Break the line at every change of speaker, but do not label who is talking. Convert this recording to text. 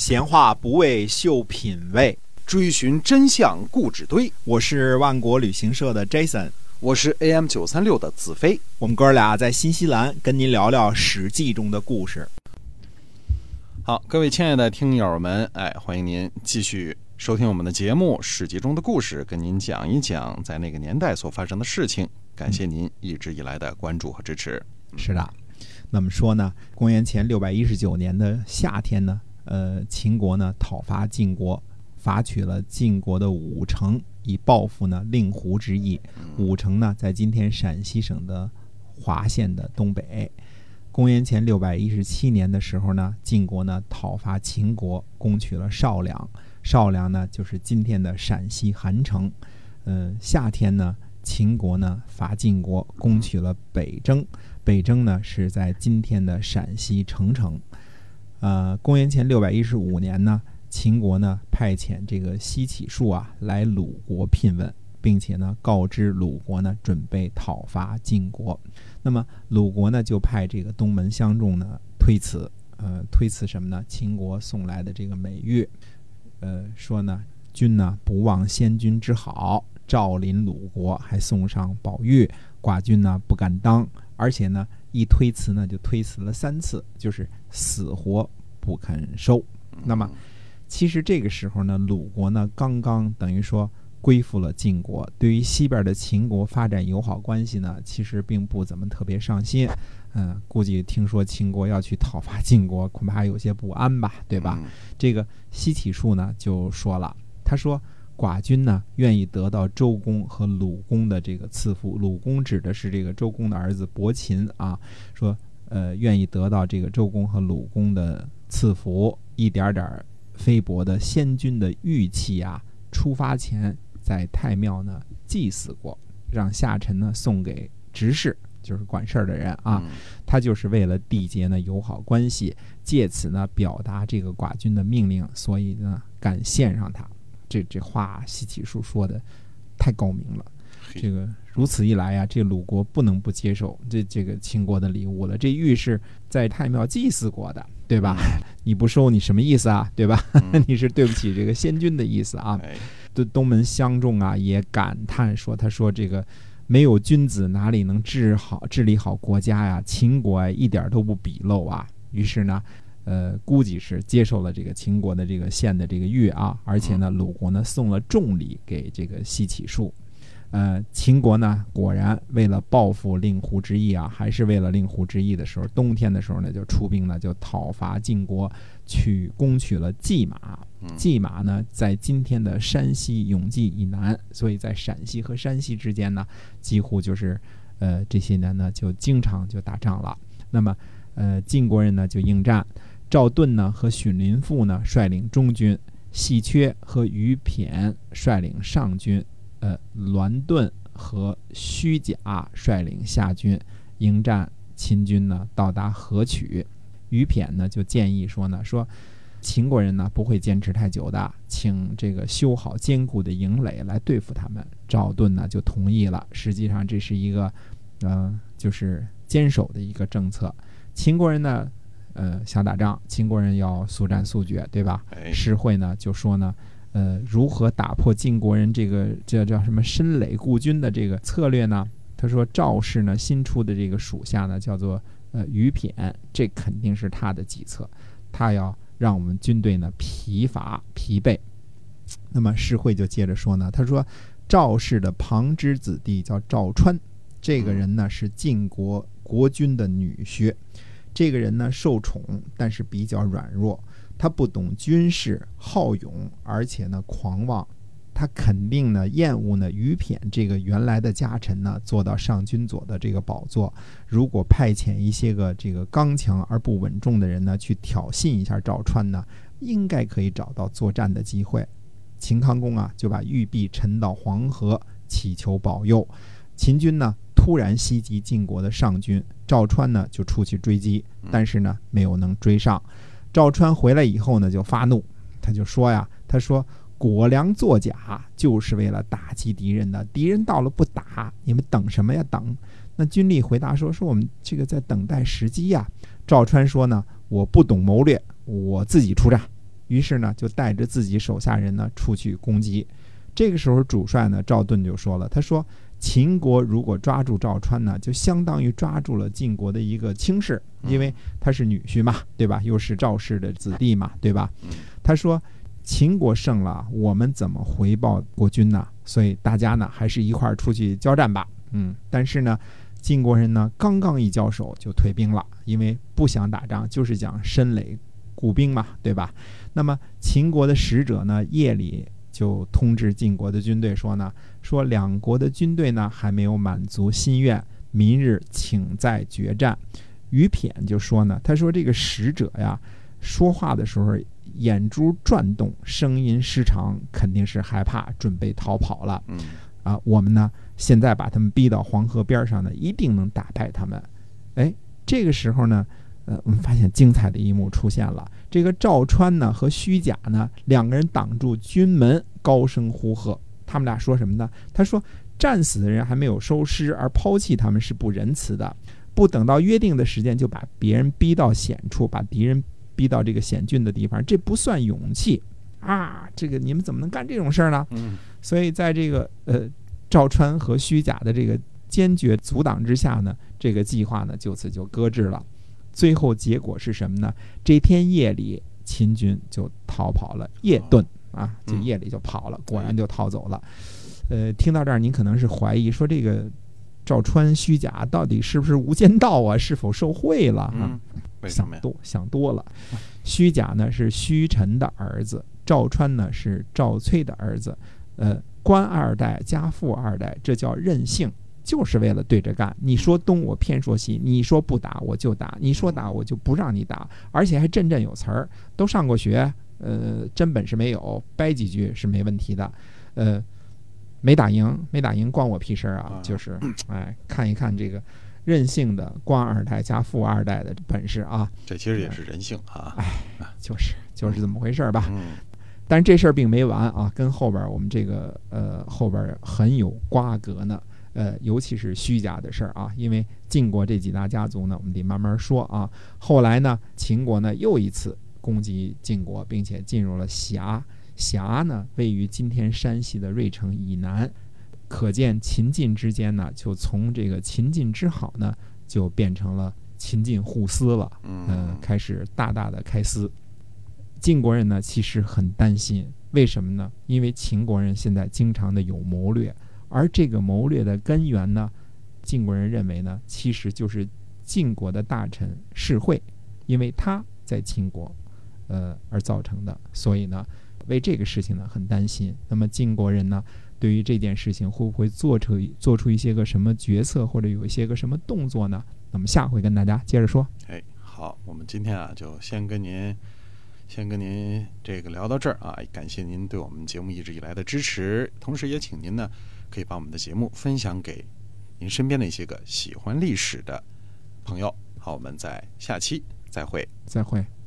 闲话不为秀品味，
追寻真相故纸堆。
我是万国旅行社的 Jason，
我是 AM 九三六的子飞。
我们哥俩在新西兰跟您聊聊《史记》中的故事。
好，各位亲爱的听友们，哎，欢迎您继续收听我们的节目《史记》中的故事，跟您讲一讲在那个年代所发生的事情。感谢您一直以来的关注和支持。
是的，那么说呢，公元前六百一十九年的夏天呢，呃，秦国呢讨伐晋国，伐取了晋国的武城，以报复呢令狐之意。武城呢在今天陕西省的华县的东北。公元前六百一十七年的时候呢，晋国呢讨伐秦国，攻取了少梁。少梁呢就是今天的陕西韩城。呃，夏天呢。秦国呢伐晋国，攻取了北征。北征呢是在今天的陕西澄城。呃，公元前六百一十五年呢，秦国呢派遣这个西乞术啊来鲁国聘问，并且呢告知鲁国呢准备讨伐晋国。那么鲁国呢就派这个东门相仲呢推辞，呃，推辞什么呢？秦国送来的这个美玉，呃，说呢君呢不忘先君之好。赵临鲁国，还送上宝玉，寡君呢不敢当，而且呢一推辞呢就推辞了三次，就是死活不肯收。那么，其实这个时候呢，鲁国呢刚刚等于说归附了晋国，对于西边的秦国发展友好关系呢，其实并不怎么特别上心。嗯，估计听说秦国要去讨伐晋国，恐怕有些不安吧，对吧？这个西乞术呢就说了，他说。寡君呢，愿意得到周公和鲁公的这个赐福。鲁公指的是这个周公的儿子伯禽啊，说呃，愿意得到这个周公和鲁公的赐福，一点点菲薄的先君的玉器啊。出发前在太庙呢祭祀过，让下臣呢送给执事，就是管事儿的人啊。他就是为了缔结呢友好关系，借此呢表达这个寡君的命令，所以呢敢献上他。这这话西启书说的太高明了，这个如此一来呀，这鲁国不能不接受这这个秦国的礼物了。这玉是在太庙祭祀过的，对吧？你不收，你什么意思啊？对吧？你是对不起这个先君的意思啊？东东门相仲啊，也感叹说：“他说这个没有君子，哪里能治好治理好国家呀？秦国一点都不鄙陋啊。”于是呢。呃，估计是接受了这个秦国的这个献的这个玉啊，而且呢，鲁国呢送了重礼给这个西乞术。呃，秦国呢果然为了报复令狐之役啊，还是为了令狐之役的时候，冬天的时候呢就出兵呢就讨伐晋国，去攻取了蓟马。蓟马呢在今天的山西永济以南，所以在陕西和山西之间呢，几乎就是呃这些年呢就经常就打仗了。那么呃晋国人呢就应战。赵盾呢和荀林父呢率领中军，细缺和于骈率领上军，呃，栾盾和虚贾率领下军迎战秦军呢，到达河曲。于骈呢就建议说呢，说秦国人呢不会坚持太久的，请这个修好坚固的营垒来对付他们。赵盾呢就同意了。实际上这是一个，呃，就是坚守的一个政策。秦国人呢。呃，想打仗，秦国人要速战速决，对吧？诗会呢就说呢，呃，如何打破晋国人这个叫叫什么深垒固军的这个策略呢？他说赵氏呢新出的这个属下呢叫做呃于骈，这肯定是他的计策，他要让我们军队呢疲乏疲惫。那么诗会就接着说呢，他说赵氏的旁支子弟叫赵川，这个人呢是晋国国君的女婿。这个人呢受宠，但是比较软弱。他不懂军事，好勇，而且呢狂妄。他肯定呢厌恶呢于骈这个原来的家臣呢做到上君左的这个宝座。如果派遣一些个这个刚强而不稳重的人呢去挑衅一下赵川呢，应该可以找到作战的机会。秦康公啊就把玉璧沉到黄河，祈求保佑。秦军呢？突然袭击晋国的上军，赵川呢就出去追击，但是呢没有能追上。赵川回来以后呢就发怒，他就说呀：“他说果粮作假就是为了打击敌人的，敌人到了不打，你们等什么呀？等。”那军吏回答说：“说我们这个在等待时机呀。”赵川说呢：“我不懂谋略，我自己出战。”于是呢就带着自己手下人呢出去攻击。这个时候主帅呢赵盾就说了，他说秦国如果抓住赵川呢，就相当于抓住了晋国的一个轻视，因为他是女婿嘛，对吧？又是赵氏的子弟嘛，对吧？他说秦国胜了，我们怎么回报国君呢？所以大家呢还是一块儿出去交战吧。嗯，但是呢。晋国人呢，刚刚一交手就退兵了，因为不想打仗，就是讲申垒固兵嘛，对吧？那么秦国的使者呢，夜里就通知晋国的军队说呢，说两国的军队呢还没有满足心愿，明日请再决战。于骈就说呢，他说这个使者呀，说话的时候眼珠转动，声音失常，肯定是害怕，准备逃跑了。
嗯。
啊，我们呢，现在把他们逼到黄河边上呢，一定能打败他们。哎，这个时候呢，呃，我们发现精彩的一幕出现了。这个赵川呢和虚假呢两个人挡住军门，高声呼喝。他们俩说什么呢？他说：“战死的人还没有收尸，而抛弃他们是不仁慈的。不等到约定的时间，就把别人逼到险处，把敌人逼到这个险峻的地方，这不算勇气啊！这个你们怎么能干这种事儿呢？”
嗯。
所以，在这个呃赵川和虚假的这个坚决阻挡之下呢，这个计划呢就此就搁置了。最后结果是什么呢？这天夜里，秦军就逃跑了，夜遁啊，就夜里就跑了，果然就逃走了。呃，听到这儿，您可能是怀疑说，这个赵川、虚假到底是不是无间道啊？是否受贿了？
啊？
想多想多了。虚假呢是虚臣的儿子，赵川呢是赵翠的儿子。呃，官二代加富二代，这叫任性，就是为了对着干。你说东，我偏说西；你说不打，我就打；你说打，我就不让你打。而且还振振有词儿，都上过学，呃，真本事没有，掰几句是没问题的。呃，没打赢，没打赢，关我屁事儿啊！就是，哎，看一看这个任性的官二代加富二代的本事啊！
这其实也是人性啊！
哎，就是就是这么回事儿吧。但是这事儿并没完啊，跟后边我们这个呃后边很有瓜葛呢，呃，尤其是虚假的事儿啊，因为晋国这几大家族呢，我们得慢慢说啊。后来呢，秦国呢又一次攻击晋国，并且进入了峡，峡呢位于今天山西的芮城以南，可见秦晋之间呢，就从这个秦晋之好呢，就变成了秦晋互撕了，嗯，开始大大的开撕。晋国人呢，其实很担心，为什么呢？因为秦国人现在经常的有谋略，而这个谋略的根源呢，晋国人认为呢，其实就是晋国的大臣士会，因为他在秦国，呃而造成的，所以呢，为这个事情呢很担心。那么晋国人呢，对于这件事情会不会做出做出一些个什么决策，或者有一些个什么动作呢？那么下回跟大家接着说。
哎，好，我们今天啊，就先跟您。先跟您这个聊到这儿啊，感谢您对我们节目一直以来的支持，同时也请您呢可以把我们的节目分享给您身边的一些个喜欢历史的朋友。好，我们在下期再会，
再会。